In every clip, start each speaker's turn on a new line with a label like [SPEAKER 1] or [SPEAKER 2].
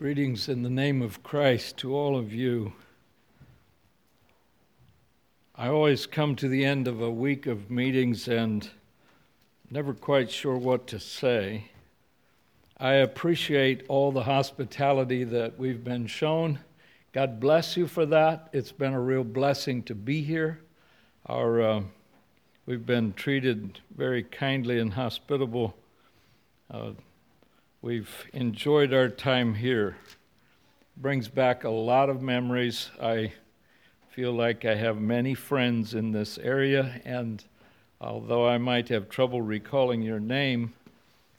[SPEAKER 1] Greetings in the name of Christ to all of you. I always come to the end of a week of meetings and never quite sure what to say. I appreciate all the hospitality that we've been shown. God bless you for that. It's been a real blessing to be here. Our, uh, we've been treated very kindly and hospitable. Uh, We've enjoyed our time here. Brings back a lot of memories. I feel like I have many friends in this area, and although I might have trouble recalling your name,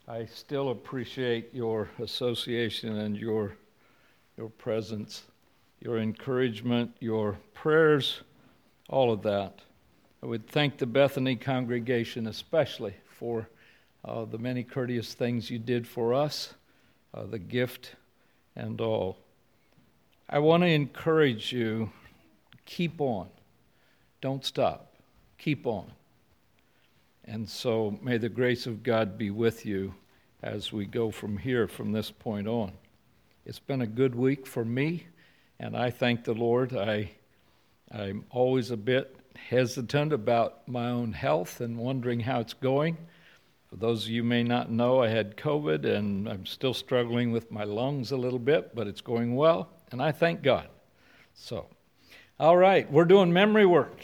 [SPEAKER 1] I still appreciate your association and your, your presence, your encouragement, your prayers, all of that. I would thank the Bethany congregation especially for uh, the many courteous things you did for us, uh, the gift, and all. I want to encourage you keep on. Don't stop. Keep on. And so may the grace of God be with you as we go from here, from this point on. It's been a good week for me, and I thank the Lord. I, I'm always a bit hesitant about my own health and wondering how it's going. For those of you may not know, I had COVID and I'm still struggling with my lungs a little bit, but it's going well, and I thank God. So, all right, we're doing memory work.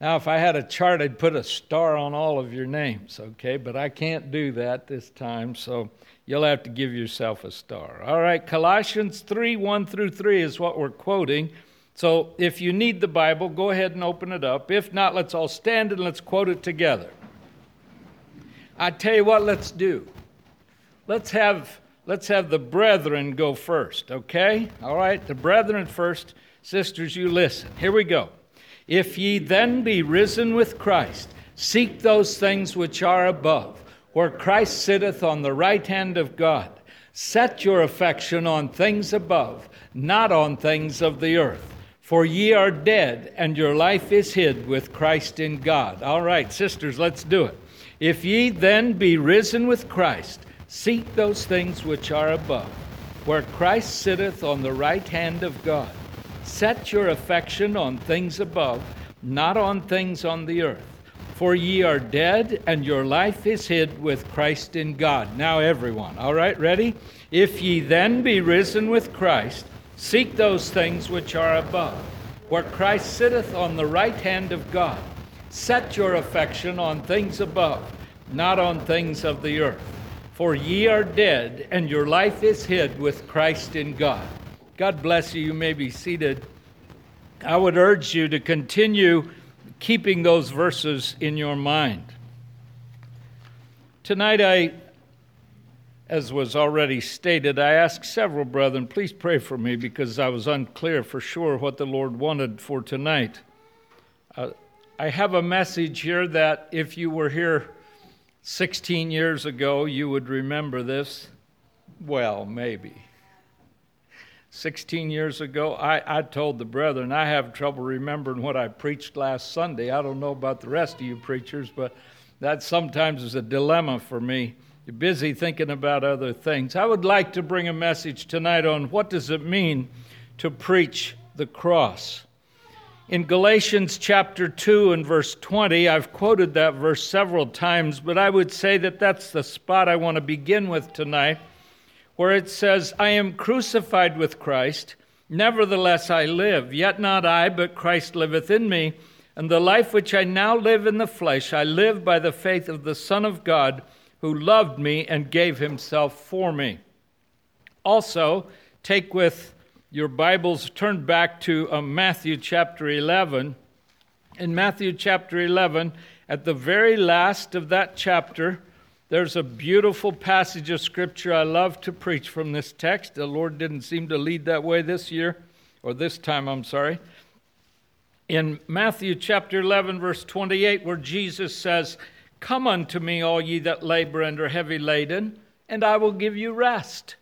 [SPEAKER 1] Now, if I had a chart, I'd put a star on all of your names, okay? But I can't do that this time, so you'll have to give yourself a star. All right, Colossians 3 1 through 3 is what we're quoting. So if you need the Bible, go ahead and open it up. If not, let's all stand and let's quote it together. I tell you what, let's do. Let's have let's have the brethren go first, okay? All right, the brethren first. Sisters, you listen. Here we go. If ye then be risen with Christ, seek those things which are above, where Christ sitteth on the right hand of God. Set your affection on things above, not on things of the earth. For ye are dead, and your life is hid with Christ in God. All right, sisters, let's do it. If ye then be risen with Christ, seek those things which are above, where Christ sitteth on the right hand of God. Set your affection on things above, not on things on the earth. For ye are dead, and your life is hid with Christ in God. Now, everyone, all right, ready? If ye then be risen with Christ, seek those things which are above, where Christ sitteth on the right hand of God. Set your affection on things above, not on things of the earth. For ye are dead, and your life is hid with Christ in God. God bless you. You may be seated. I would urge you to continue keeping those verses in your mind. Tonight, I, as was already stated, I asked several brethren, please pray for me because I was unclear for sure what the Lord wanted for tonight. Uh, I have a message here that if you were here 16 years ago, you would remember this. Well, maybe. 16 years ago, I, I told the brethren, I have trouble remembering what I preached last Sunday. I don't know about the rest of you preachers, but that sometimes is a dilemma for me. You're busy thinking about other things. I would like to bring a message tonight on what does it mean to preach the cross. In Galatians chapter 2 and verse 20, I've quoted that verse several times, but I would say that that's the spot I want to begin with tonight, where it says, I am crucified with Christ, nevertheless I live, yet not I, but Christ liveth in me. And the life which I now live in the flesh, I live by the faith of the Son of God, who loved me and gave himself for me. Also, take with your Bibles turned back to uh, Matthew chapter 11. In Matthew chapter 11, at the very last of that chapter, there's a beautiful passage of scripture I love to preach from this text. The Lord didn't seem to lead that way this year, or this time, I'm sorry. In Matthew chapter 11, verse 28, where Jesus says, Come unto me, all ye that labor and are heavy laden, and I will give you rest.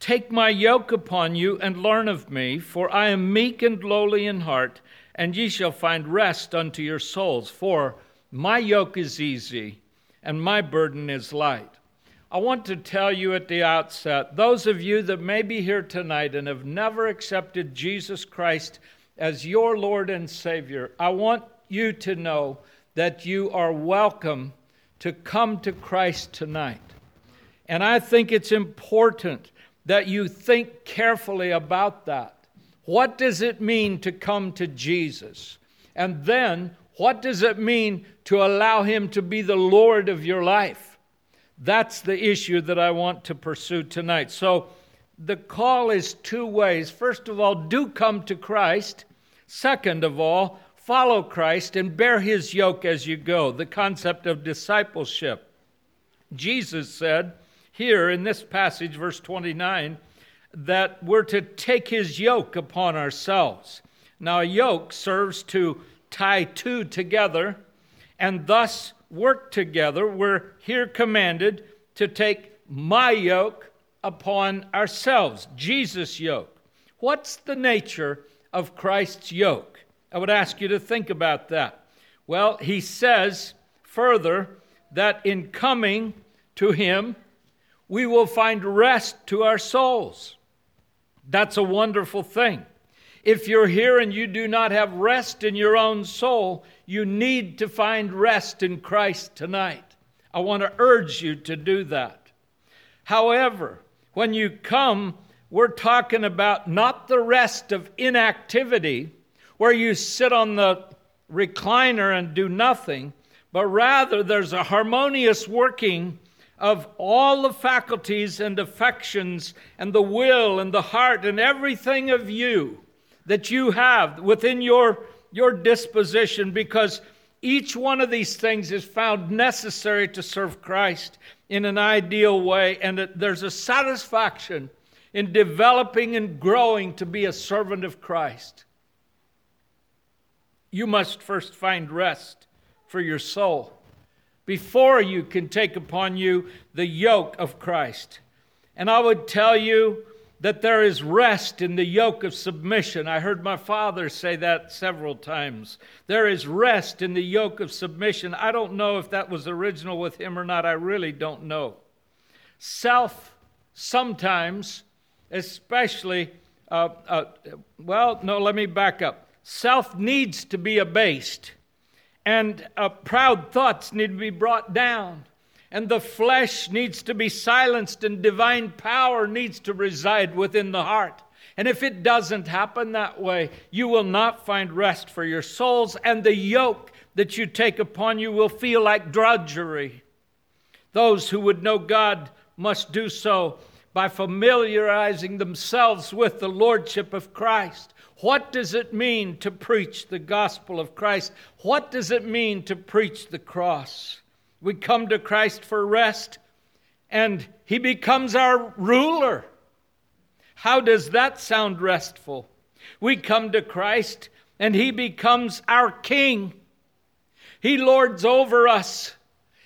[SPEAKER 1] Take my yoke upon you and learn of me, for I am meek and lowly in heart, and ye shall find rest unto your souls. For my yoke is easy and my burden is light. I want to tell you at the outset those of you that may be here tonight and have never accepted Jesus Christ as your Lord and Savior, I want you to know that you are welcome to come to Christ tonight. And I think it's important that you think carefully about that. What does it mean to come to Jesus? And then, what does it mean to allow Him to be the Lord of your life? That's the issue that I want to pursue tonight. So, the call is two ways. First of all, do come to Christ. Second of all, follow Christ and bear his yoke as you go. The concept of discipleship. Jesus said here in this passage, verse 29, that we're to take his yoke upon ourselves. Now, a yoke serves to tie two together and thus work together. We're here commanded to take my yoke upon ourselves, Jesus' yoke. What's the nature of Christ's yoke? I would ask you to think about that. Well, he says further that in coming to him, we will find rest to our souls. That's a wonderful thing. If you're here and you do not have rest in your own soul, you need to find rest in Christ tonight. I want to urge you to do that. However, when you come, we're talking about not the rest of inactivity, where you sit on the recliner and do nothing, but rather there's a harmonious working of all the faculties and affections and the will and the heart and everything of you that you have within your, your disposition because each one of these things is found necessary to serve Christ in an ideal way, and there's a satisfaction in developing and growing to be a servant of Christ. You must first find rest for your soul before you can take upon you the yoke of Christ. And I would tell you that there is rest in the yoke of submission. I heard my father say that several times. There is rest in the yoke of submission. I don't know if that was original with him or not. I really don't know. Self, sometimes, especially, uh, uh, well, no, let me back up. Self needs to be abased and uh, proud thoughts need to be brought down, and the flesh needs to be silenced, and divine power needs to reside within the heart. And if it doesn't happen that way, you will not find rest for your souls, and the yoke that you take upon you will feel like drudgery. Those who would know God must do so by familiarizing themselves with the Lordship of Christ. What does it mean to preach the gospel of Christ? What does it mean to preach the cross? We come to Christ for rest, and He becomes our ruler. How does that sound restful? We come to Christ, and He becomes our King. He lords over us.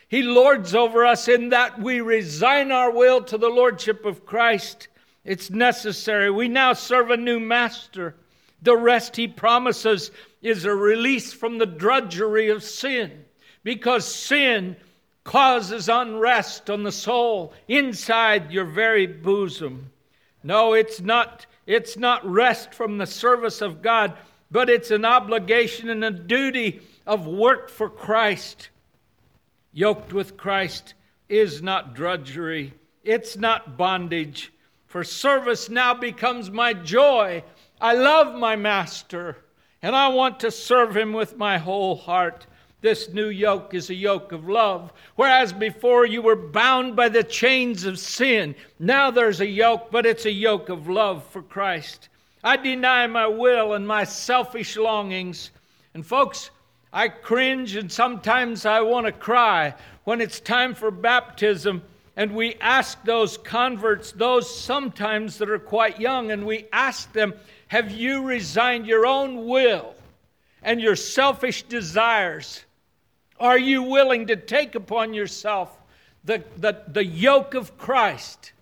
[SPEAKER 1] He lords over us in that we resign our will to the Lordship of Christ. It's necessary. We now serve a new master. The rest he promises is a release from the drudgery of sin because sin causes unrest on the soul inside your very bosom. No, it's not it's not rest from the service of God, but it's an obligation and a duty of work for Christ. Yoked with Christ is not drudgery. It's not bondage. For service now becomes my joy I love my master and I want to serve him with my whole heart. This new yoke is a yoke of love. Whereas before you were bound by the chains of sin, now there's a yoke, but it's a yoke of love for Christ. I deny my will and my selfish longings. And folks, I cringe and sometimes I want to cry when it's time for baptism and we ask those converts, those sometimes that are quite young, and we ask them, have you resigned your own will and your selfish desires? Are you willing to take upon yourself the, the, the yoke of Christ?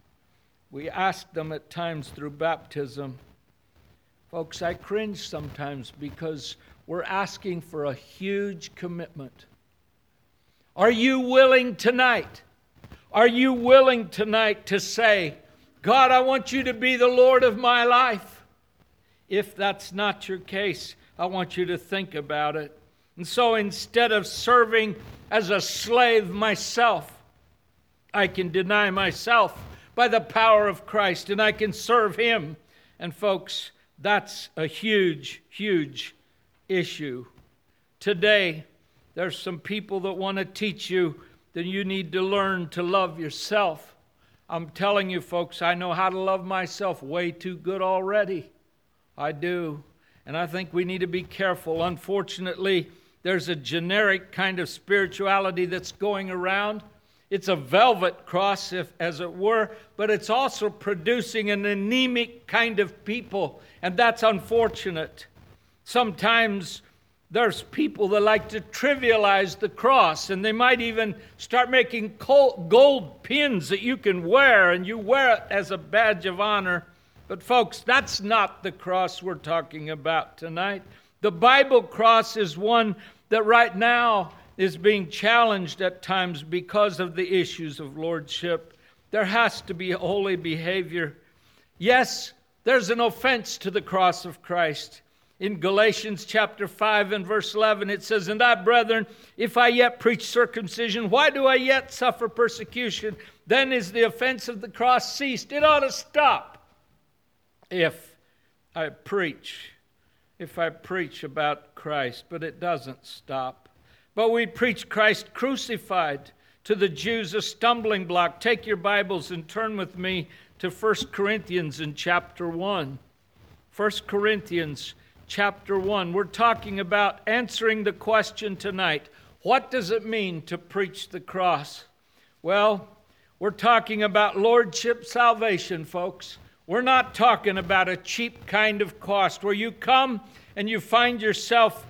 [SPEAKER 1] We ask them at times through baptism. Folks, I cringe sometimes because we're asking for a huge commitment. Are you willing tonight? Are you willing tonight to say, God, I want you to be the Lord of my life? If that's not your case, I want you to think about it. And so instead of serving as a slave myself, I can deny myself by the power of Christ and I can serve Him. And folks, that's a huge, huge issue. Today, there's some people that want to teach you that you need to learn to love yourself. I'm telling you, folks, I know how to love myself way too good already. I do. And I think we need to be careful. Unfortunately, there's a generic kind of spirituality that's going around. It's a velvet cross, if, as it were, but it's also producing an anemic kind of people, and that's unfortunate. Sometimes there's people that like to trivialize the cross, and they might even start making gold pins that you can wear, and you wear it as a badge of honor. But, folks, that's not the cross we're talking about tonight. The Bible cross is one that right now is being challenged at times because of the issues of lordship. There has to be holy behavior. Yes, there's an offense to the cross of Christ. In Galatians chapter 5 and verse 11, it says, And I, brethren, if I yet preach circumcision, why do I yet suffer persecution? Then is the offense of the cross ceased. It ought to stop if I preach if I preach about Christ, but it doesn't stop. But we preach Christ crucified to the Jews, a stumbling block. Take your Bibles and turn with me to 1 Corinthians in chapter 1. 1 Corinthians chapter 1. We're talking about answering the question tonight what does it mean to preach the cross? Well, we're talking about lordship salvation, folks. We're not talking about a cheap kind of cost where you come and you find yourself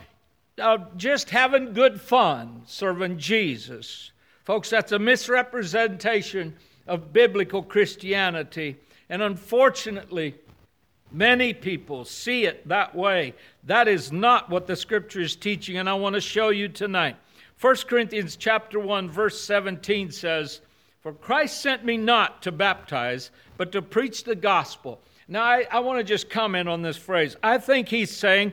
[SPEAKER 1] uh, just having good fun serving Jesus. Folks, that's a misrepresentation of biblical Christianity. And unfortunately, many people see it that way. That is not what the scripture is teaching, and I want to show you tonight. 1 Corinthians chapter 1 verse 17 says, "For Christ sent me not to baptize, but to preach the gospel." Now, I, I want to just comment on this phrase. I think he's saying,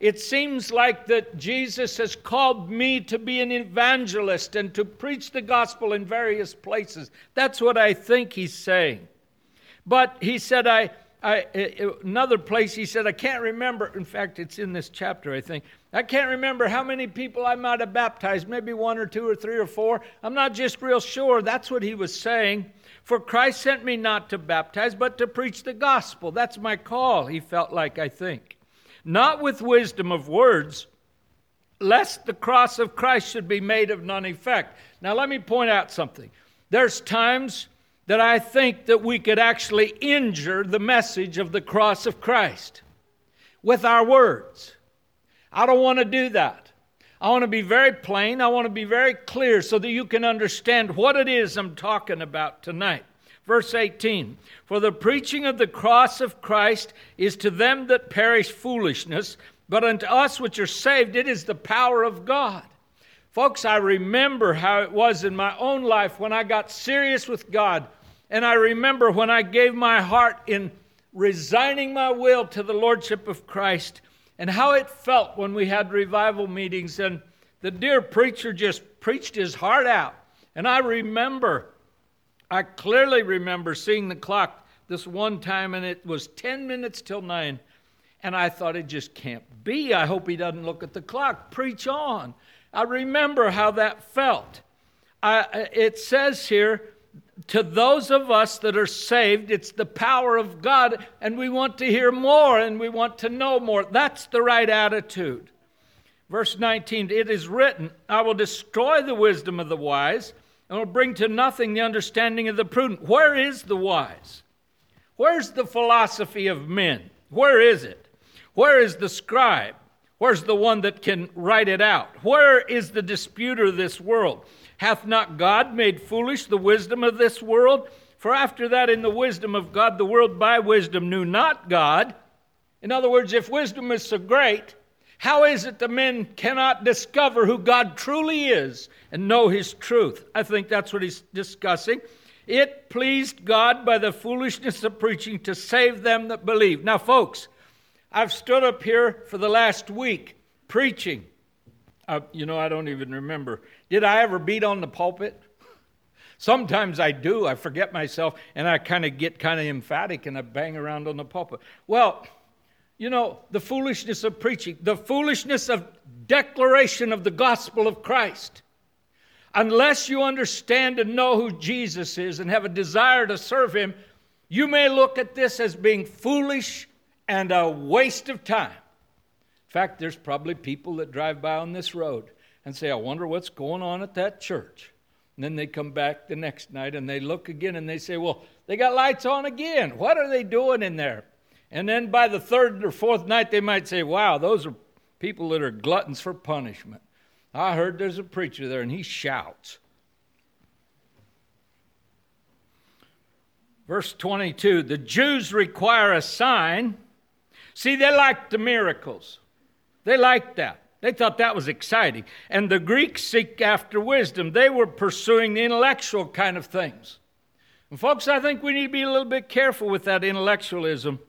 [SPEAKER 1] it seems like that Jesus has called me to be an evangelist and to preach the gospel in various places. That's what I think he's saying. But he said, I, I, eh, eh, another place he said, I can't remember. In fact, it's in this chapter, I think. I can't remember how many people I might have baptized, maybe one or two or three or four. I'm not just real sure. That's what he was saying. For Christ sent me not to baptize, but to preach the gospel. That's my call, he felt like, I think not with wisdom of words, lest the cross of Christ should be made of none effect. Now, let me point out something. There's times that I think that we could actually injure the message of the cross of Christ with our words. I don't want to do that. I want to be very plain. I want to be very clear so that you can understand what it is I'm talking about tonight. Verse 18 For the preaching of the cross of Christ is to them that perish foolishness, but unto us which are saved it is the power of God. Folks, I remember how it was in my own life when I got serious with God. And I remember when I gave my heart in resigning my will to the Lordship of Christ and how it felt when we had revival meetings and the dear preacher just preached his heart out. And I remember I clearly remember seeing the clock this one time, and it was 10 minutes till 9. And I thought, it just can't be. I hope he doesn't look at the clock. Preach on. I remember how that felt. I, it says here, to those of us that are saved, it's the power of God, and we want to hear more and we want to know more. That's the right attitude. Verse 19 It is written, I will destroy the wisdom of the wise and will bring to nothing the understanding of the prudent. Where is the wise? Where's the philosophy of men? Where is it? Where is the scribe? Where's the one that can write it out? Where is the disputer of this world? Hath not God made foolish the wisdom of this world? For after that, in the wisdom of God, the world by wisdom knew not God. In other words, if wisdom is so great, How is it the men cannot discover who God truly is and know his truth? I think that's what he's discussing. It pleased God by the foolishness of preaching to save them that believe. Now, folks, I've stood up here for the last week preaching. You know, I don't even remember. Did I ever beat on the pulpit? Sometimes I do. I forget myself and I kind of get kind of emphatic and I bang around on the pulpit. Well, you know, the foolishness of preaching, the foolishness of declaration of the gospel of Christ. Unless you understand and know who Jesus is and have a desire to serve him, you may look at this as being foolish and a waste of time. In fact, there's probably people that drive by on this road and say, I wonder what's going on at that church. And then they come back the next night and they look again and they say, Well, they got lights on again. What are they doing in there? And then by the third or fourth night, they might say, Wow, those are people that are gluttons for punishment. I heard there's a preacher there and he shouts. Verse 22 the Jews require a sign. See, they like the miracles, they liked that. They thought that was exciting. And the Greeks seek after wisdom. They were pursuing the intellectual kind of things. And folks, I think we need to be a little bit careful with that intellectualism.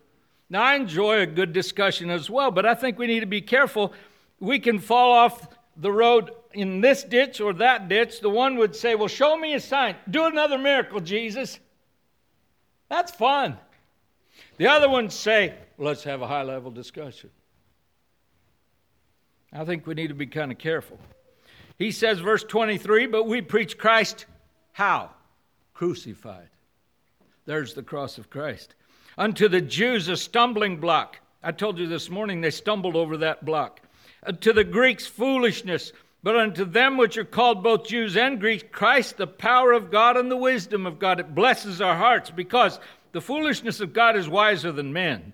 [SPEAKER 1] Now, I enjoy a good discussion as well, but I think we need to be careful. We can fall off the road in this ditch or that ditch. The one would say, Well, show me a sign. Do another miracle, Jesus. That's fun. The other ones say, Let's have a high level discussion. I think we need to be kind of careful. He says, verse 23, but we preach Christ how? Crucified. There's the cross of Christ. Unto the Jews, a stumbling block. I told you this morning they stumbled over that block. Uh, to the Greeks, foolishness. But unto them which are called both Jews and Greeks, Christ, the power of God and the wisdom of God. It blesses our hearts because the foolishness of God is wiser than men.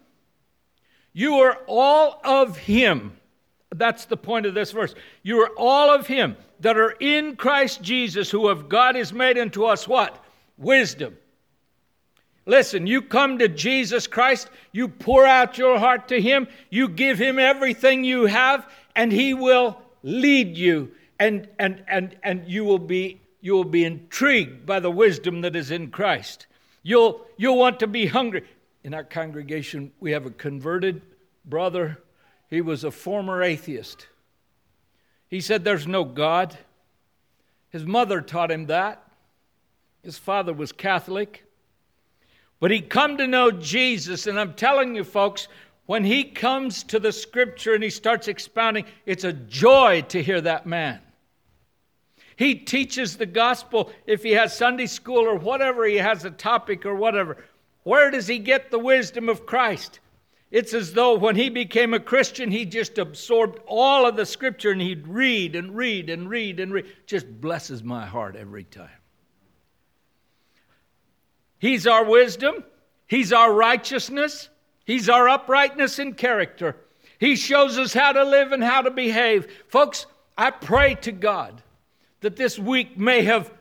[SPEAKER 1] you are all of Him. That's the point of this verse. You are all of Him that are in Christ Jesus, who of God is made unto us what? Wisdom. Listen, you come to Jesus Christ, you pour out your heart to Him, you give Him everything you have, and He will lead you, and, and, and, and you, will be, you will be intrigued by the wisdom that is in Christ. You'll, you'll want to be hungry in our congregation, we have a converted brother. He was a former atheist. He said, There's no God. His mother taught him that. His father was Catholic. But he come to know Jesus, and I'm telling you, folks, when he comes to the scripture and he starts expounding, it's a joy to hear that man. He teaches the gospel if he has Sunday school or whatever, he has a topic or whatever. Where does he get the wisdom of Christ? It's as though when he became a Christian, he just absorbed all of the scripture and he'd read and read and read and read. Just blesses my heart every time. He's our wisdom, He's our righteousness, He's our uprightness in character. He shows us how to live and how to behave. Folks, I pray to God that this week may have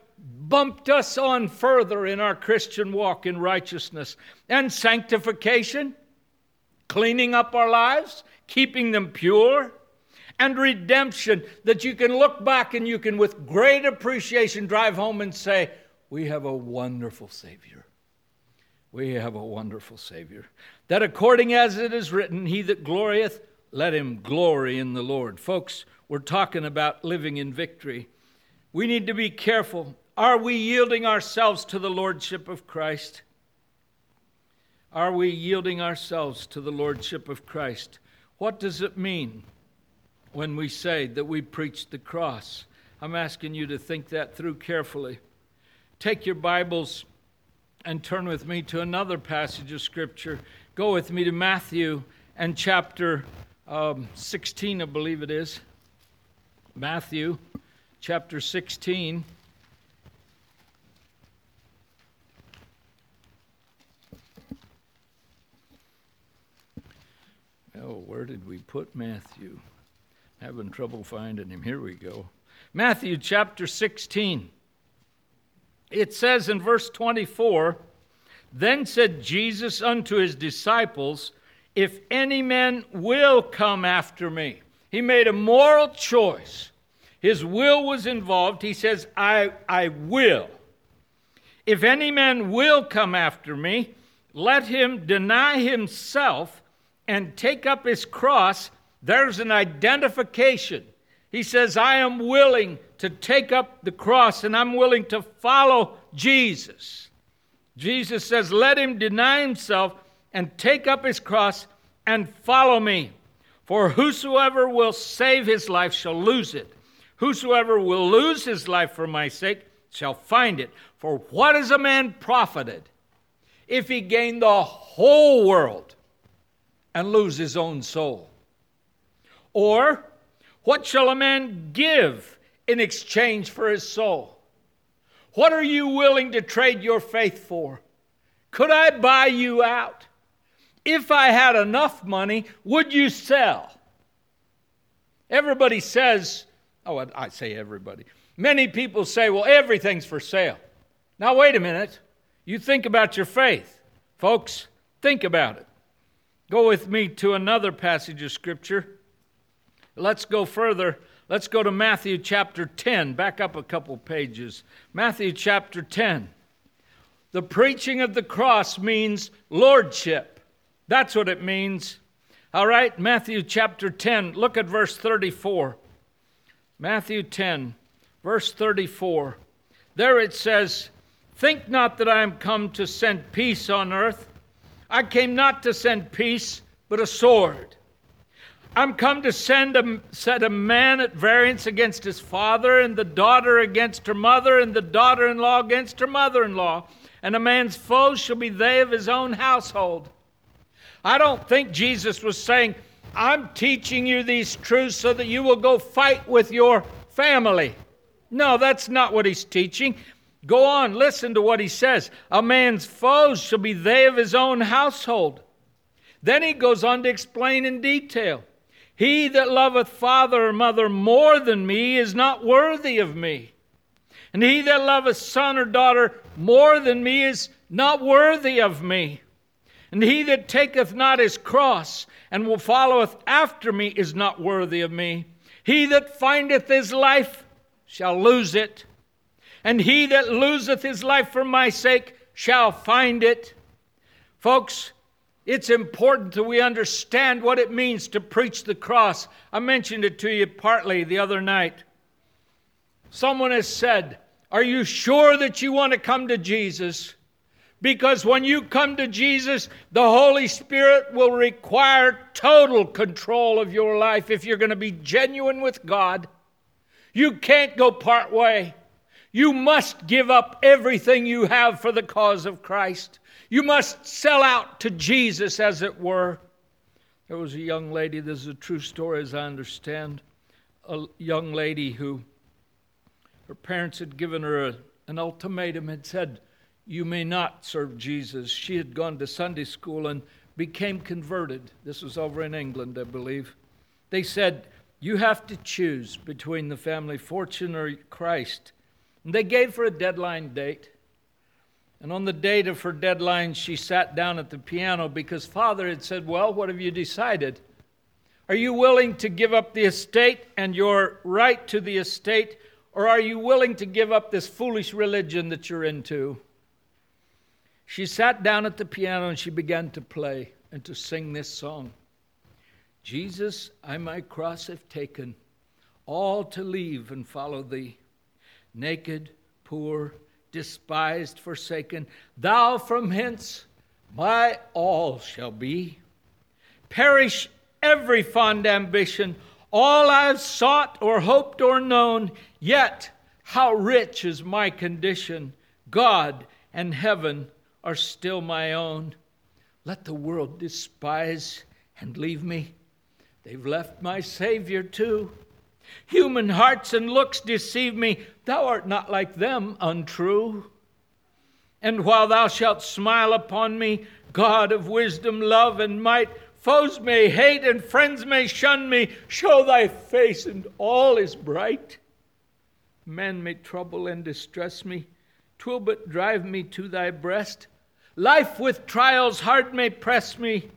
[SPEAKER 1] bumped us on further in our Christian walk in righteousness and sanctification, cleaning up our lives, keeping them pure, and redemption that you can look back and you can, with great appreciation, drive home and say, We have a wonderful Savior. We have a wonderful Savior. That according as it is written, He that glorieth, let him glory in the Lord. Folks, we're talking about living in victory. We need to be careful are we yielding ourselves to the Lordship of Christ? Are we yielding ourselves to the Lordship of Christ? What does it mean when we say that we preach the cross? I'm asking you to think that through carefully. Take your Bibles and turn with me to another passage of Scripture. Go with me to Matthew and chapter um, 16, I believe it is. Matthew chapter 16. Oh, where did we put Matthew? Having trouble finding him. Here we go. Matthew chapter 16. It says in verse 24 Then said Jesus unto his disciples, If any man will come after me, he made a moral choice. His will was involved. He says, I, I will. If any man will come after me, let him deny himself and take up his cross. There's an identification. He says, I am willing to take up the cross and I'm willing to follow Jesus. Jesus says, Let him deny himself and take up his cross and follow me. For whosoever will save his life shall lose it. Whosoever will lose his life for my sake shall find it. For what is a man profited if he gain the whole world and lose his own soul? Or what shall a man give in exchange for his soul? What are you willing to trade your faith for? Could I buy you out? If I had enough money, would you sell? Everybody says, oh, I say everybody. Many people say, well, everything's for sale. Now, wait a minute. You think about your faith. Folks, think about it. Go with me to another passage of Scripture. Let's go further. Let's go to Matthew chapter 10. Back up a couple pages. Matthew chapter 10. The preaching of the cross means lordship. That's what it means. All right, Matthew chapter 10. Look at verse 34. Matthew 10, verse 34. There it says, Think not that I am come to send peace on earth. I came not to send peace, but a sword. I'm come to send a, set a man at variance against his father, and the daughter against her mother, and the daughter in law against her mother in law. And a man's foes shall be they of his own household. I don't think Jesus was saying, I'm teaching you these truths so that you will go fight with your family. No, that's not what he's teaching. Go on, listen to what he says. A man's foes shall be they of his own household. Then he goes on to explain in detail. He that loveth father or mother more than me is not worthy of me. And he that loveth son or daughter more than me is not worthy of me. And he that taketh not his cross and will followeth after me is not worthy of me. He that findeth his life shall lose it. And he that loseth his life for my sake shall find it. Folks, it's important that we understand what it means to preach the cross. I mentioned it to you partly the other night. Someone has said, Are you sure that you want to come to Jesus? Because when you come to Jesus, the Holy Spirit will require total control of your life if you're going to be genuine with God. You can't go part way. You must give up everything you have for the cause of Christ. You must sell out to Jesus, as it were. There was a young lady, this is a true story as I understand, a young lady who her parents had given her a, an ultimatum, had said, You may not serve Jesus. She had gone to Sunday school and became converted. This was over in England, I believe. They said, You have to choose between the family fortune or Christ. And they gave her a deadline date. And on the date of her deadline, she sat down at the piano because father had said, Well, what have you decided? Are you willing to give up the estate and your right to the estate, or are you willing to give up this foolish religion that you're into? She sat down at the piano and she began to play and to sing this song Jesus, I my cross have taken, all to leave and follow thee. Naked, poor, despised, forsaken, thou from hence my all shall be. Perish every fond ambition, all I've sought or hoped or known, yet how rich is my condition. God and heaven are still my own. Let the world despise and leave me. They've left my Savior too. Human hearts and looks deceive me. Thou art not like them, untrue. And while thou shalt smile upon me, God of wisdom, love, and might, foes may hate and friends may shun me. Show thy face, and all is bright. Men may trouble and distress me, twill but drive me to thy breast. Life with trials hard may press me.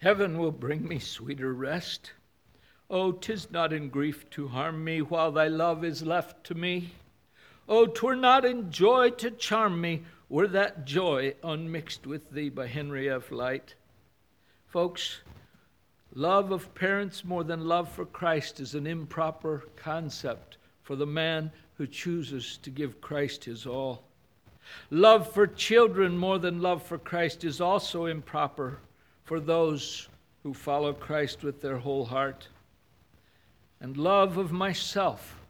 [SPEAKER 1] Heaven will bring me sweeter rest. Oh, tis not in grief to harm me while thy love is left to me. Oh, twere not in joy to charm me were that joy unmixed with thee by Henry F. Lyte. Folks, love of parents more than love for Christ is an improper concept for the man who chooses to give Christ his all. Love for children more than love for Christ is also improper for those who follow Christ with their whole heart. And love of myself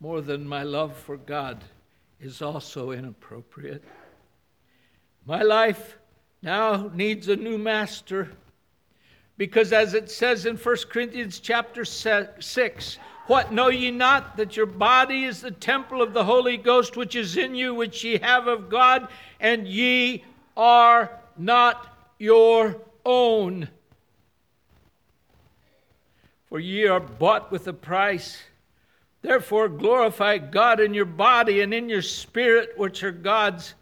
[SPEAKER 1] more than my love for God is also inappropriate. My life now needs a new master because as it says in 1 Corinthians chapter 6, what know ye not that your body is the temple of the Holy Ghost which is in you, which ye have of God, and ye are not your own? For ye are bought with a price. Therefore, glorify God in your body and in your spirit, which are God's.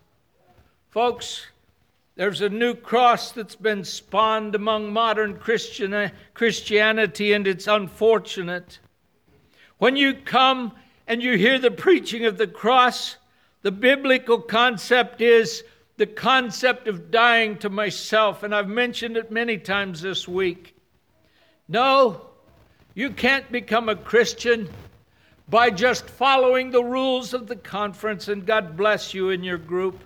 [SPEAKER 1] Folks, there's a new cross that's been spawned among modern Christian, uh, Christianity, and it's unfortunate. When you come and you hear the preaching of the cross, the biblical concept is the concept of dying to myself, and I've mentioned it many times this week. No, you can't become a Christian by just following the rules of the conference, and God bless you in your group.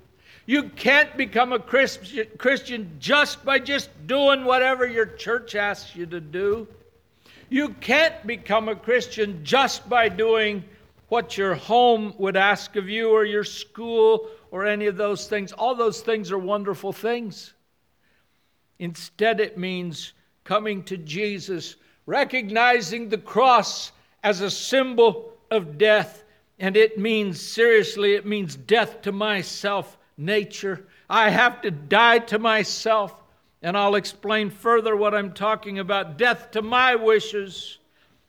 [SPEAKER 1] You can't become a Christian just by just doing whatever your church asks you to do. You can't become a Christian just by doing what your home would ask of you or your school or any of those things. All those things are wonderful things. Instead, it means coming to Jesus, recognizing the cross as a symbol of death. And it means, seriously, it means death to my self nature. I have to die to myself. And I'll explain further what I'm talking about death to my wishes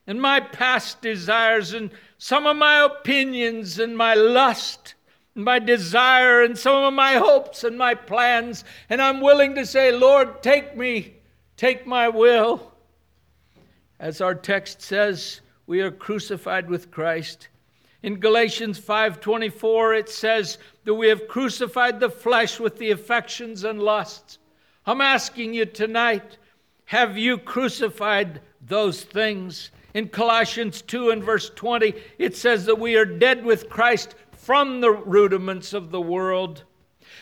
[SPEAKER 1] and my past desires and some of my opinions and my lust and my desire and some of my hopes and my plans. And I'm willing to say, Lord, take me, take my will. As our text says, we are crucified with Christ. In Galatians 5:24 it says that we have crucified the flesh with the affections and lusts. I'm asking you tonight, have you crucified those things? In Colossians 2 and verse 20 it says that we are dead with Christ from the rudiments of the world.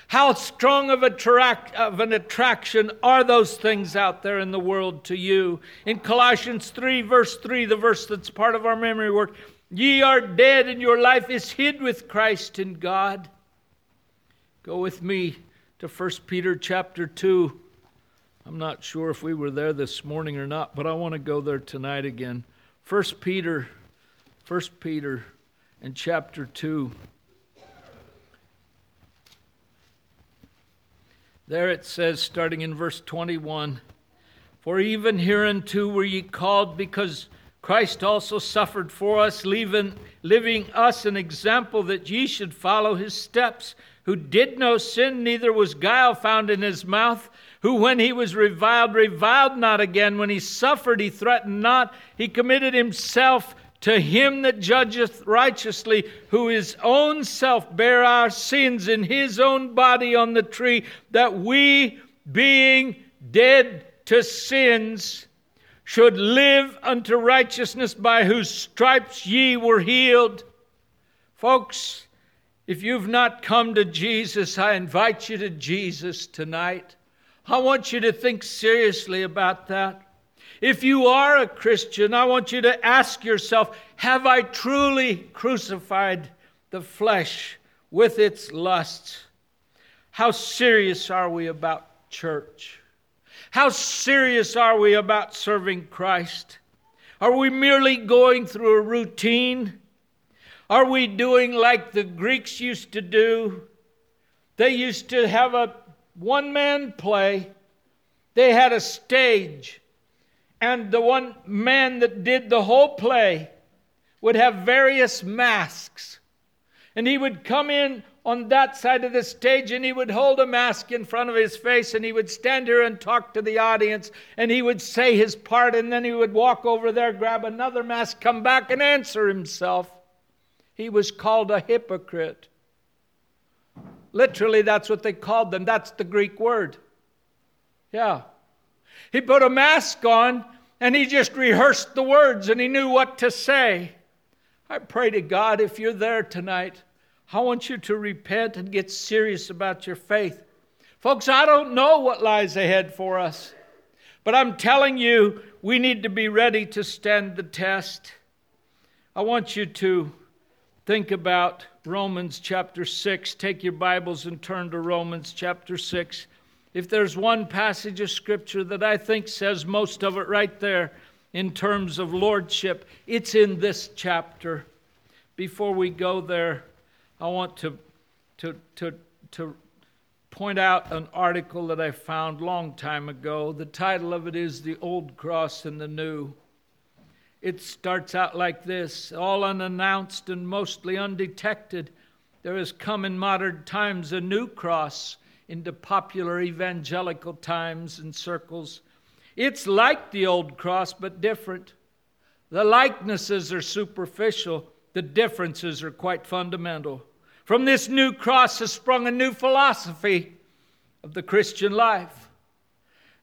[SPEAKER 1] How strong of, attract, of an attraction are those things out there in the world to you? In Colossians 3, verse 3, the verse that's part of our memory work, ye are dead and your life is hid with Christ in God. Go with me to 1 Peter chapter 2. I'm not sure if we were there this morning or not, but I want to go there tonight again. 1 Peter, 1 Peter and chapter 2. There it says, starting in verse 21 For even hereunto were ye called, because Christ also suffered for us, leaving, leaving us an example that ye should follow his steps, who did no sin, neither was guile found in his mouth, who when he was reviled, reviled not again. When he suffered, he threatened not. He committed himself to him that judgeth righteously, who his own self bare our sins in his own body on the tree, that we, being dead to sins, should live unto righteousness, by whose stripes ye were healed. Folks, if you've not come to Jesus, I invite you to Jesus tonight. I want you to think seriously about that. If you are a Christian, I want you to ask yourself Have I truly crucified the flesh with its lusts? How serious are we about church? How serious are we about serving Christ? Are we merely going through a routine? Are we doing like the Greeks used to do? They used to have a one man play, they had a stage, and the one man that did the whole play would have various masks. And he would come in on that side of the stage and he would hold a mask in front of his face and he would stand here and talk to the audience and he would say his part and then he would walk over there, grab another mask, come back and answer himself. He was called a hypocrite. Literally, that's what they called them. That's the Greek word. Yeah. He put a mask on and he just rehearsed the words and he knew what to say. I pray to God if you're there tonight I want you to repent and get serious about your faith. Folks, I don't know what lies ahead for us, but I'm telling you, we need to be ready to stand the test. I want you to think about Romans chapter 6. Take your Bibles and turn to Romans chapter 6. If there's one passage of Scripture that I think says most of it right there in terms of lordship, it's in this chapter. Before we go there, I want to, to, to, to point out an article that I found long time ago. The title of it is The Old Cross and the New. It starts out like this All unannounced and mostly undetected, there has come in modern times a new cross into popular evangelical times and circles. It's like the old cross, but different. The likenesses are superficial, the differences are quite fundamental. From this new cross has sprung a new philosophy of the Christian life.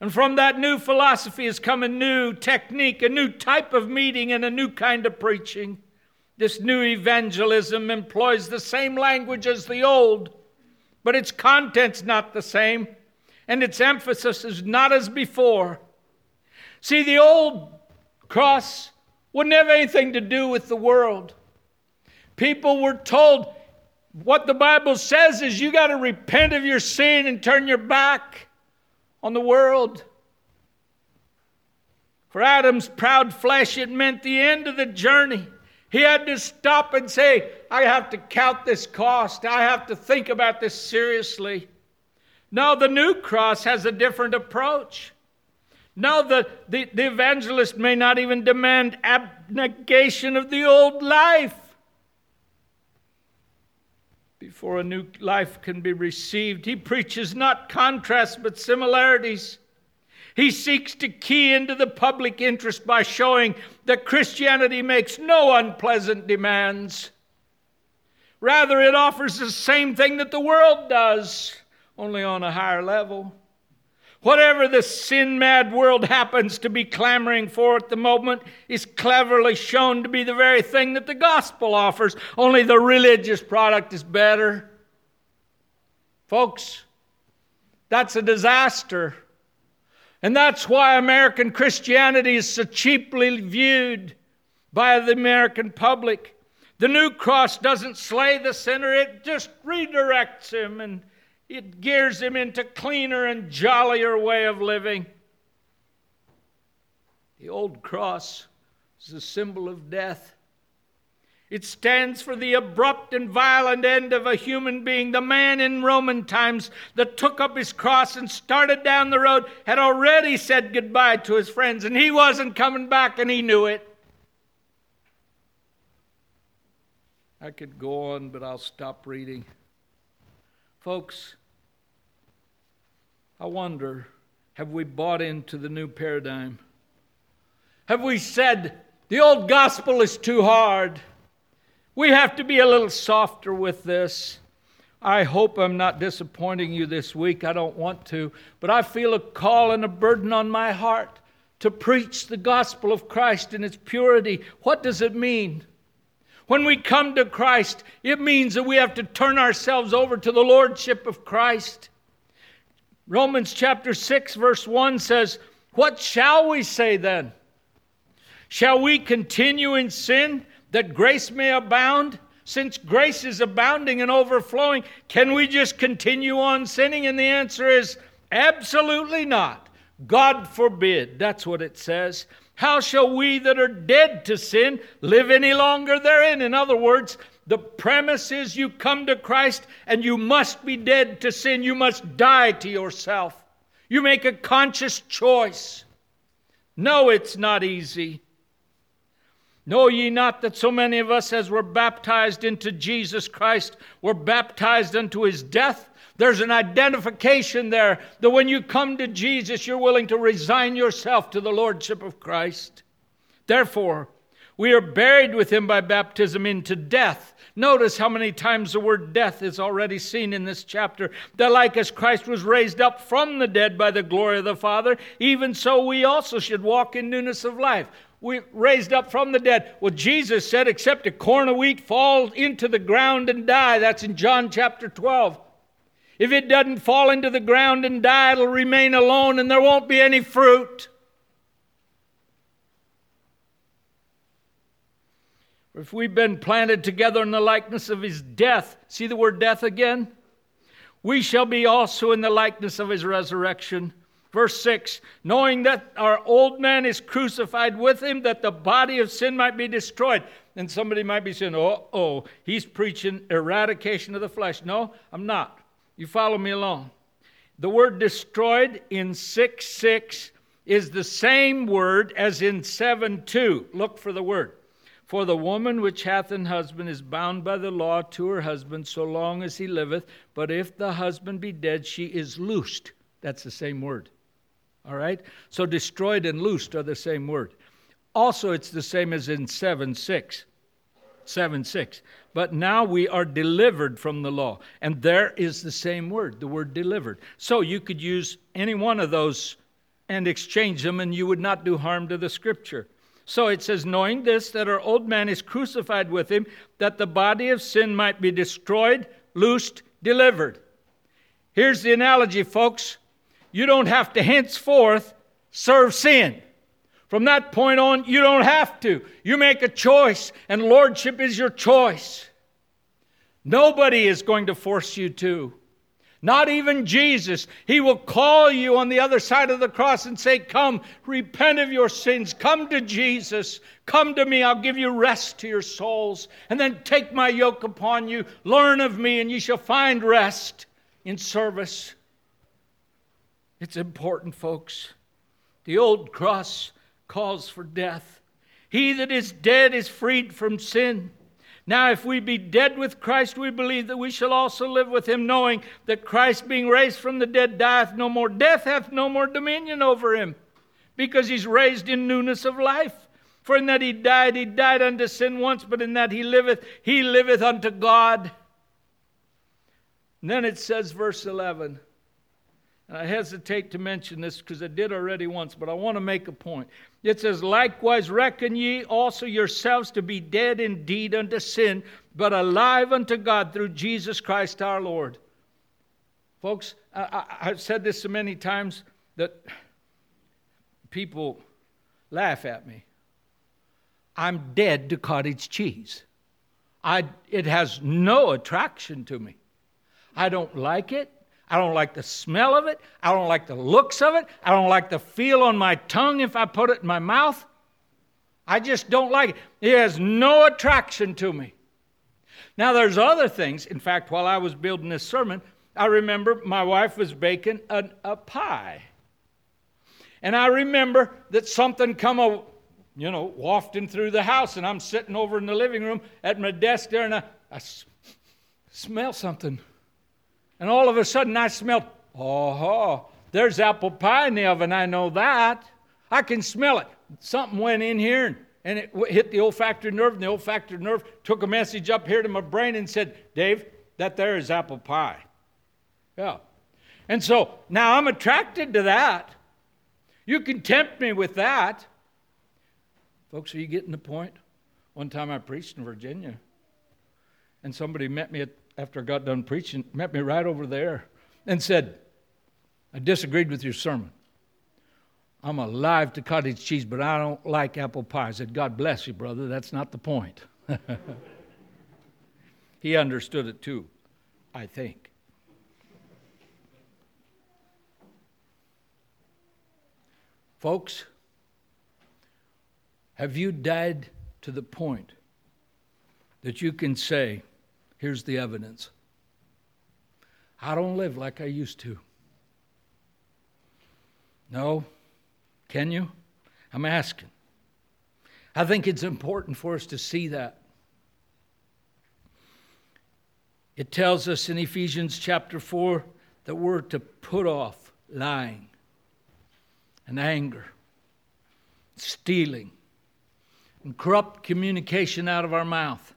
[SPEAKER 1] And from that new philosophy has come a new technique, a new type of meeting, and a new kind of preaching. This new evangelism employs the same language as the old, but its content's not the same, and its emphasis is not as before. See, the old cross wouldn't have anything to do with the world. People were told, what the Bible says is you got to repent of your sin and turn your back on the world. For Adam's proud flesh, it meant the end of the journey. He had to stop and say, I have to count this cost. I have to think about this seriously. Now, the new cross has a different approach. Now, the, the, the evangelist may not even demand abnegation of the old life before a new life can be received. He preaches not contrasts but similarities. He seeks to key into the public interest by showing that Christianity makes no unpleasant demands. Rather, it offers the same thing that the world does, only on a higher level. Whatever the sin mad world happens to be clamoring for at the moment is cleverly shown to be the very thing that the gospel offers, only the religious product is better. Folks, that's a disaster. And that's why American Christianity is so cheaply viewed by the American public. The new cross doesn't slay the sinner, it just redirects him and it gears him into cleaner and jollier way of living. The old cross is a symbol of death. It stands for the abrupt and violent end of a human being. The man in Roman times that took up his cross and started down the road had already said goodbye to his friends, and he wasn't coming back, and he knew it. I could go on, but I'll stop reading. Folks, I wonder have we bought into the new paradigm? Have we said the old gospel is too hard? We have to be a little softer with this. I hope I'm not disappointing you this week. I don't want to. But I feel a call and a burden on my heart to preach the gospel of Christ in its purity. What does it mean? When we come to Christ, it means that we have to turn ourselves over to the Lordship of Christ. Romans chapter 6, verse 1 says, What shall we say then? Shall we continue in sin that grace may abound? Since grace is abounding and overflowing, can we just continue on sinning? And the answer is absolutely not. God forbid. That's what it says. How shall we that are dead to sin live any longer therein? In other words, the premise is you come to Christ and you must be dead to sin. You must die to yourself. You make a conscious choice. No, it's not easy. Know ye not that so many of us, as were baptized into Jesus Christ, were baptized unto his death? There's an identification there that when you come to Jesus, you're willing to resign yourself to the Lordship of Christ. Therefore, we are buried with him by baptism into death. Notice how many times the word death is already seen in this chapter. That, like as Christ was raised up from the dead by the glory of the Father, even so we also should walk in newness of life. We raised up from the dead. Well, Jesus said, except a corn of wheat fall into the ground and die. That's in John chapter 12. If it doesn't fall into the ground and die, it'll remain alone and there won't be any fruit. If we've been planted together in the likeness of his death, see the word death again? We shall be also in the likeness of his resurrection. Verse 6 knowing that our old man is crucified with him, that the body of sin might be destroyed. And somebody might be saying, oh, oh, he's preaching eradication of the flesh. No, I'm not. You follow me along. The word destroyed in 6 6 is the same word as in 7 2. Look for the word. For the woman which hath an husband is bound by the law to her husband so long as he liveth, but if the husband be dead, she is loosed. That's the same word. All right? So destroyed and loosed are the same word. Also, it's the same as in 7 6. 7 6. But now we are delivered from the law. And there is the same word, the word delivered. So you could use any one of those and exchange them, and you would not do harm to the scripture. So it says, knowing this, that our old man is crucified with him, that the body of sin might be destroyed, loosed, delivered. Here's the analogy, folks. You don't have to henceforth serve sin. From that point on, you don't have to. You make a choice, and lordship is your choice. Nobody is going to force you to. Not even Jesus. He will call you on the other side of the cross and say, Come, repent of your sins. Come to Jesus. Come to me. I'll give you rest to your souls. And then take my yoke upon you. Learn of me, and you shall find rest in service. It's important, folks. The old cross calls for death. He that is dead is freed from sin. Now, if we be dead with Christ, we believe that we shall also live with him, knowing that Christ, being raised from the dead, dieth no more. Death hath no more dominion over him, because he's raised in newness of life. For in that he died, he died unto sin once, but in that he liveth, he liveth unto God. And then it says, verse 11, and I hesitate to mention this because I did already once, but I want to make a point. It says, Likewise reckon ye also yourselves to be dead indeed unto sin, but alive unto God through Jesus Christ our Lord. Folks, I, have said this so many times that people laugh at me. I'm dead to cottage cheese. I, it has no attraction to me. I don't like it. I don't like the smell of it. I don't like the looks of it. I don't like the feel on my tongue if I put it in my mouth. I just don't like it. It has no attraction to me. Now, there's other things. In fact, while I was building this sermon, I remember my wife was baking a, pie. And I remember that something come, a, you know, wafting through the house, and I'm sitting over in the living room at my desk there, and I, I smell something. And all of a sudden I smelled, oh, there's apple pie in the oven. I know that. I can smell it. Something went in here and, and it hit the olfactory nerve, and the olfactory nerve took a message up here to my brain and said, Dave, that there is apple pie. Yeah. And so now I'm attracted to that. You can tempt me with that. Folks, are you getting the point? One time I preached in Virginia, and somebody met me at after I got done preaching, met me right over there and said, I disagreed with your sermon. I'm alive to cottage cheese, but I don't like apple pie. I said, God bless you, brother. That's not the point. he understood it too, I think. Folks, have you died to the point that you can say, here's the evidence? I don't live like I used to. No. Can you? I'm asking. I think it's important for us to see that. It tells us in Ephesians chapter 4 that we're to put off lying and anger, stealing, and corrupt communication out of our mouth.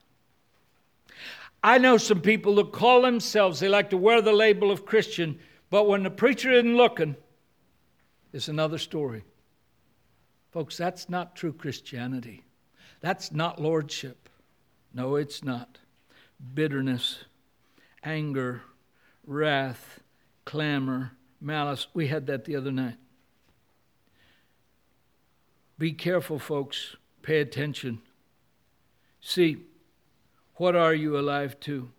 [SPEAKER 1] I know some people that call themselves, they like to wear the label of Christian, but when the preacher isn't looking, it's another story. Folks, that's not true Christianity. That's not lordship. No, it's not. Bitterness, anger, wrath, clamor, malice. We had that the other night. Be careful, folks. Pay attention. See, what are you alive to?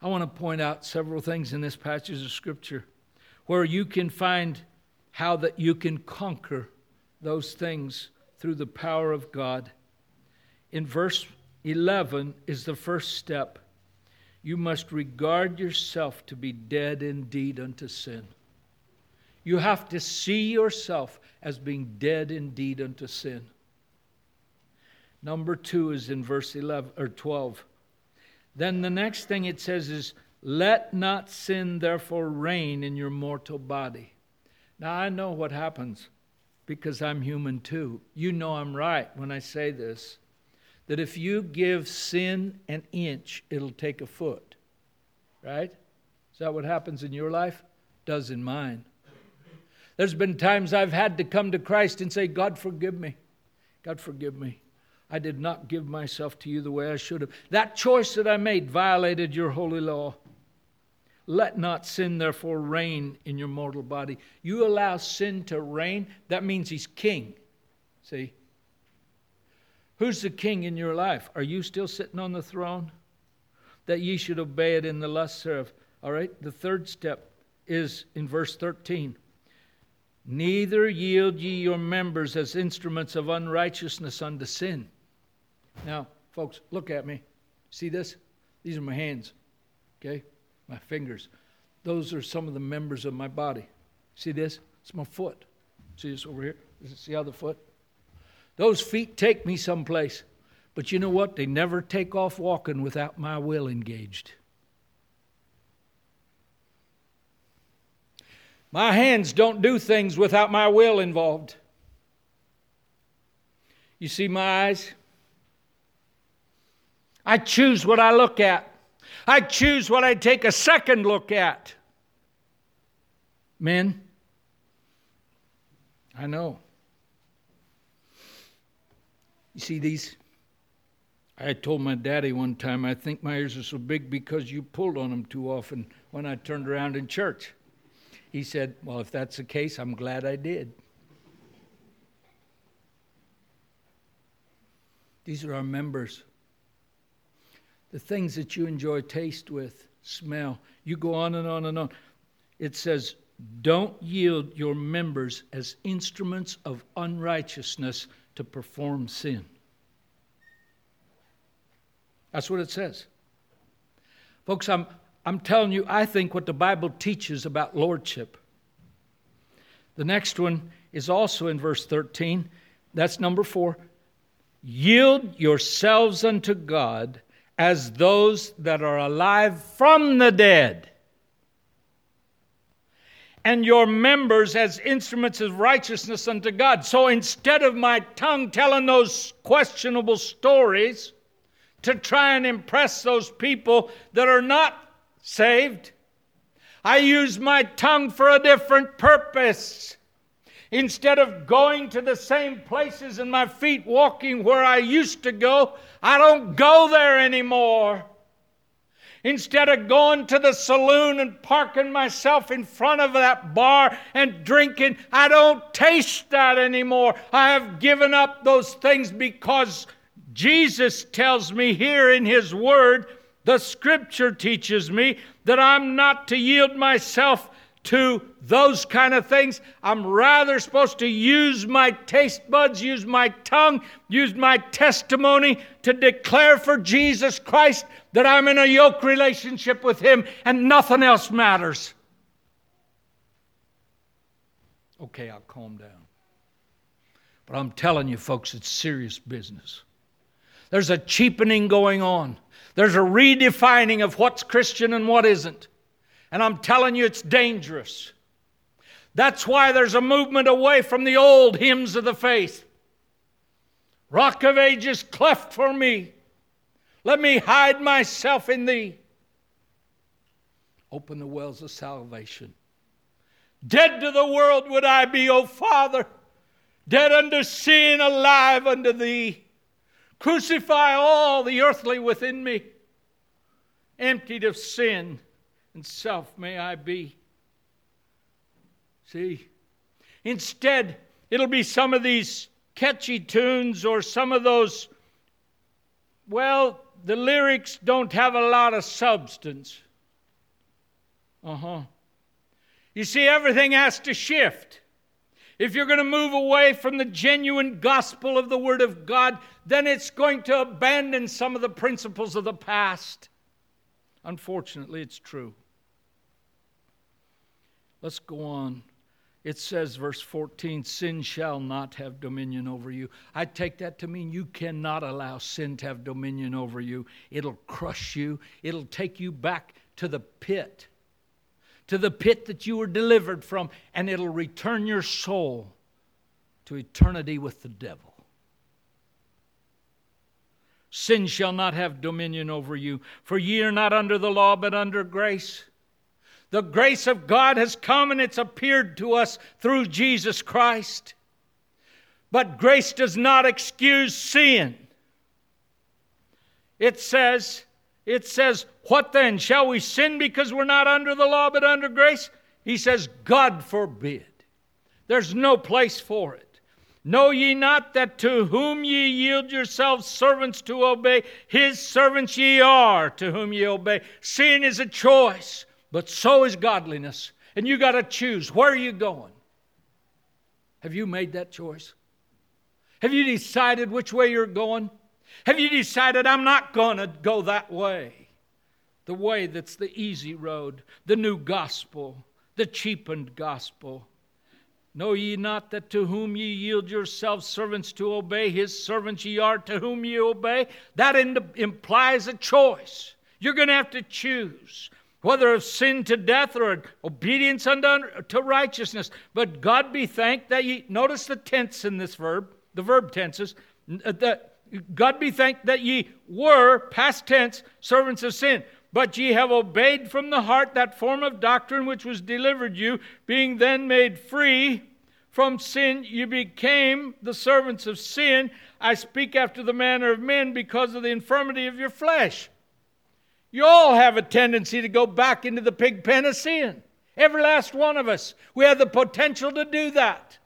[SPEAKER 1] I want to point out several things in this passage of Scripture where you can find how that you can conquer those things through the power of God. In verse 11 is the first step. You must regard yourself to be dead indeed unto sin. You have to see yourself as being dead indeed unto sin. Number two is in verse 11 or 12. Then the next thing it says is, Let not sin therefore reign in your mortal body. Now I know what happens because I'm human too. You know I'm right when I say this that if you give sin an inch, it'll take a foot. Right? Is that what happens in your life? Does in mine. There's been times I've had to come to Christ and say, God, forgive me. God, forgive me. I did not give myself to you the way I should have. That choice that I made violated your holy law. Let not sin, therefore, reign in your mortal body. You allow sin to reign, that means he's king. See? Who's the king in your life? Are you still sitting on the throne? That ye should obey it in the lusts thereof. All right, the third step is in verse 13. Neither yield ye your members as instruments of unrighteousness unto sin. Now, folks, look at me. See this? These are my hands, okay? My fingers. Those are some of the members of my body. See this? It's my foot. See this over here? See the other foot? Those feet take me someplace. But you know what? They never take off walking without my will engaged. My hands don't do things without my will involved. You see my eyes? I choose what I look at. I choose what I take a second look at. Men, I know. You see these? I told my daddy one time, I think my ears are so big because you pulled on them too often when I turned around in church. He said, Well, if that's the case, I'm glad I did. These are our members. The things that you enjoy taste with, smell. You go on and on and on. It says, Don't yield your members as instruments of unrighteousness to perform sin. That's what it says. Folks, I'm, I'm telling you, I think what the Bible teaches about lordship. The next one is also in verse 13. That's number four. Yield yourselves unto God as those that are alive from the dead, and your members as instruments of righteousness unto God. So instead of my tongue telling those questionable stories to try and impress those people that are not saved. I use my tongue for a different purpose. Instead of going to the same places and my feet walking where I used to go, I don't go there anymore. Instead of going to the saloon and parking myself in front of that bar and drinking, I don't taste that anymore. I have given up those things because Jesus tells me here in His Word the scripture teaches me that I'm not to yield myself to those kind of things. I'm rather supposed to use my taste buds, use my tongue, use my testimony to declare for Jesus Christ that I'm in a yoke relationship with Him and nothing else matters. Okay, I'll calm down. But I'm telling you, folks, it's serious business. There's a cheapening going on, there's a redefining of what's Christian and what isn't. And I'm telling you, it's dangerous. That's why there's a movement away from the old hymns of the faith. Rock of ages, cleft for me. Let me hide myself in thee. Open the wells of salvation. Dead to the world would I be, O Father, dead unto sin, alive unto thee. Crucify all the earthly within me, emptied of sin and self may I be. See? Instead, it'll be some of these catchy tunes or some of those, well, the lyrics don't have a lot of substance. Uh huh. You see, everything has to shift. If you're going to move away from the genuine gospel of the Word of God, then it's going to abandon some of the principles of the past. Unfortunately, it's true. Let's go on. It says, verse 14, sin shall not have dominion over you. I take that to mean you cannot allow sin to have dominion over you. It'll crush you, it'll take you back to the pit, to the pit that you were delivered from, and it'll return your soul to eternity with the devil. Sin shall not have dominion over you, for ye are not under the law, but under grace. The grace of God has come and it's appeared to us through Jesus Christ. But grace does not excuse sin. It says, it says, What then? Shall we sin because we're not under the law but under grace? He says, God forbid. There's no place for it. Know ye not that to whom ye yield yourselves servants to obey, his servants ye are to whom ye obey? Sin is a choice. But so is godliness. And you got to choose where are you going? Have you made that choice? Have you decided which way you're going? Have you decided I'm not going to go that way? The way that's the easy road, the new gospel, the cheapened gospel. Know ye not that to whom ye yield yourselves servants to obey, his servants ye are to whom ye obey? That implies a choice. You're going to have to choose whether of sin to death or obedience unto to righteousness. But God be thanked that ye notice the tense in this verb, the verb tenses. Uh, that God be thanked that ye were past tense servants of sin. But ye have obeyed from the heart that form of doctrine which was delivered you, being then made free from sin, you became the servants of sin. I speak after the manner of men because of the infirmity of your flesh. You all have a tendency to go back into the pig pen of sin. Every last one of us. We have the potential to do that.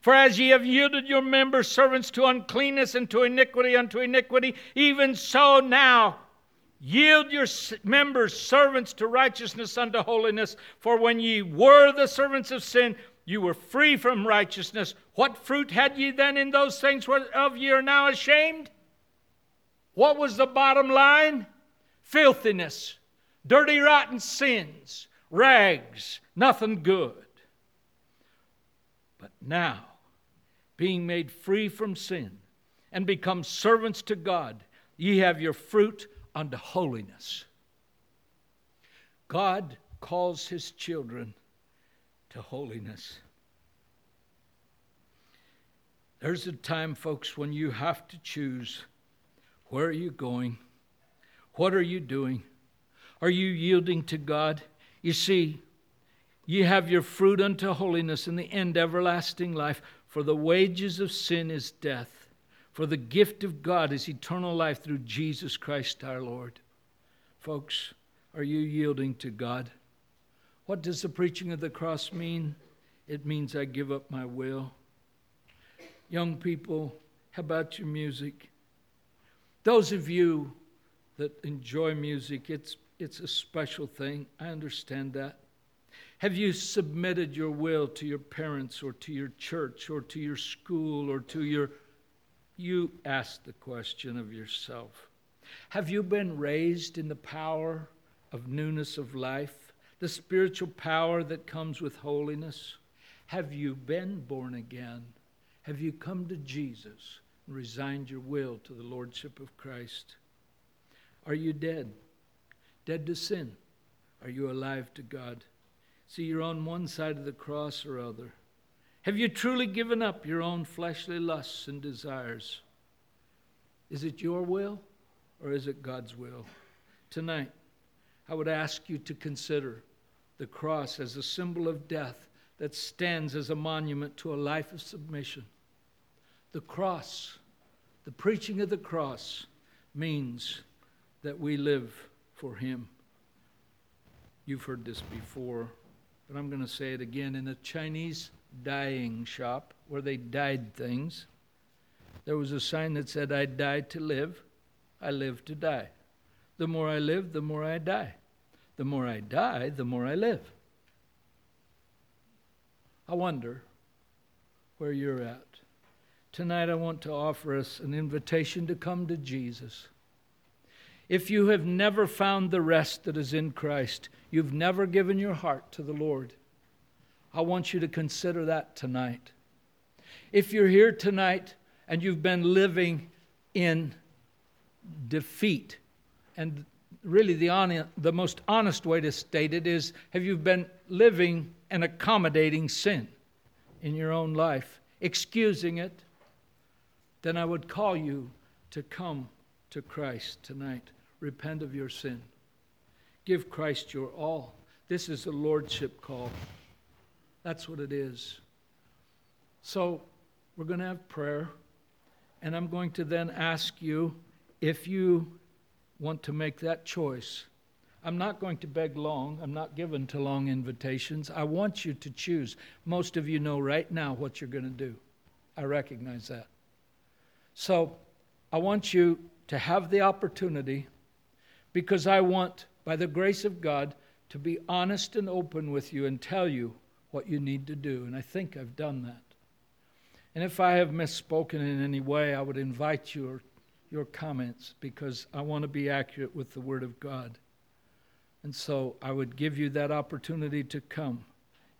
[SPEAKER 1] For as ye have yielded your members servants to uncleanness and to iniquity unto iniquity, even so now yield your members servants to righteousness unto holiness. For when ye were the servants of sin, you were free from righteousness. What fruit had ye then in those things whereof ye are now ashamed? What was the bottom line? Filthiness, dirty, rotten sins, rags, nothing good. But now, being made free from sin and become servants to God, ye have your fruit unto holiness. God calls his children to holiness. There's a time, folks, when you have to choose where are you going? What are you doing? Are you yielding to God? You see, ye have your fruit unto holiness and the end everlasting life. For the wages of sin is death, for the gift of God is eternal life through Jesus Christ our Lord. Folks, are you yielding to God? What does the preaching of the cross mean? It means I give up my will. Young people, how about your music? Those of you that enjoy music, it's, it's a special thing. I understand that. Have you submitted your will to your parents or to your church or to your school or to your. You ask the question of yourself. Have you been raised in the power of newness of life, the spiritual power that comes with holiness? Have you been born again? Have you come to Jesus and resigned your will to the Lordship of Christ? Are you dead? Dead to sin? Are you alive to God? See, you're on one side of the cross or other. Have you truly given up your own fleshly lusts and desires? Is it your will or is it God's will? Tonight, I would ask you to consider the cross as a symbol of death that stands as a monument to a life of submission. The cross, the preaching of the cross, means that we live for Him. You've heard this before, but I'm going to say it again. In a Chinese dyeing shop where they dyed things, there was a sign that said, I die to live, I live to die. The more I live, the more I die. The more I die, the more I live. I wonder where you're at. Tonight, I want to offer us an invitation to come to Jesus. If you have never found the rest that is in Christ, you've never given your heart to the Lord, I want you to consider that tonight. If you're here tonight and you've been living in defeat, and really the, on, the most honest way to state it is have you been living and accommodating sin in your own life, excusing it, then I would call you to come to Christ tonight repent of your sin. Give Christ your all. This is a lordship call. That's what it is. So we're going to have prayer, and I'm going to then ask you if you want to make that choice. I'm not going to beg long. I'm not given to long invitations. I want you to choose. Most of you know right now what you're going to do. I recognize that. So I want you to have the opportunity because I want, by the grace of God, to be honest and open with you and tell you what you need to do. And I think I've done that. And if I have misspoken in any way, I would invite your, your comments because I want to be accurate with the Word of God. And so I would give you that opportunity to come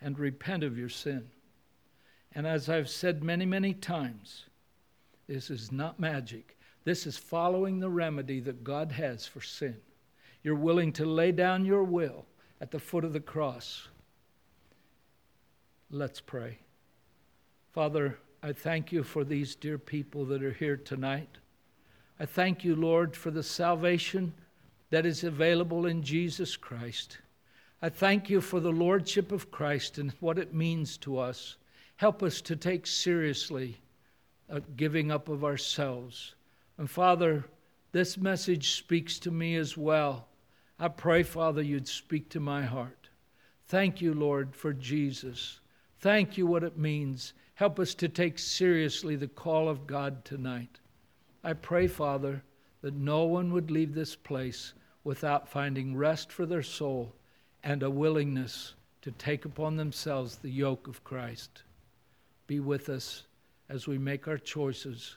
[SPEAKER 1] and repent of your sin. And as I've said many, many times, this is not magic. This is following the remedy that God has for sin. You're willing to lay down your will at the foot of the cross. Let's pray. Father, I thank you for these dear people that are here tonight. I thank you, Lord, for the salvation that is available in Jesus Christ. I thank you for the Lordship of Christ and what it means to us. Help us to take seriously a giving up of ourselves. And Father, this message speaks to me as well. I pray, Father, you'd speak to my heart. Thank you, Lord, for Jesus. Thank you what it means. Help us to take seriously the call of God tonight. I pray, Father, that no one would leave this place without finding rest for their soul and a willingness to take upon themselves the yoke of Christ. Be with us as we make our choices.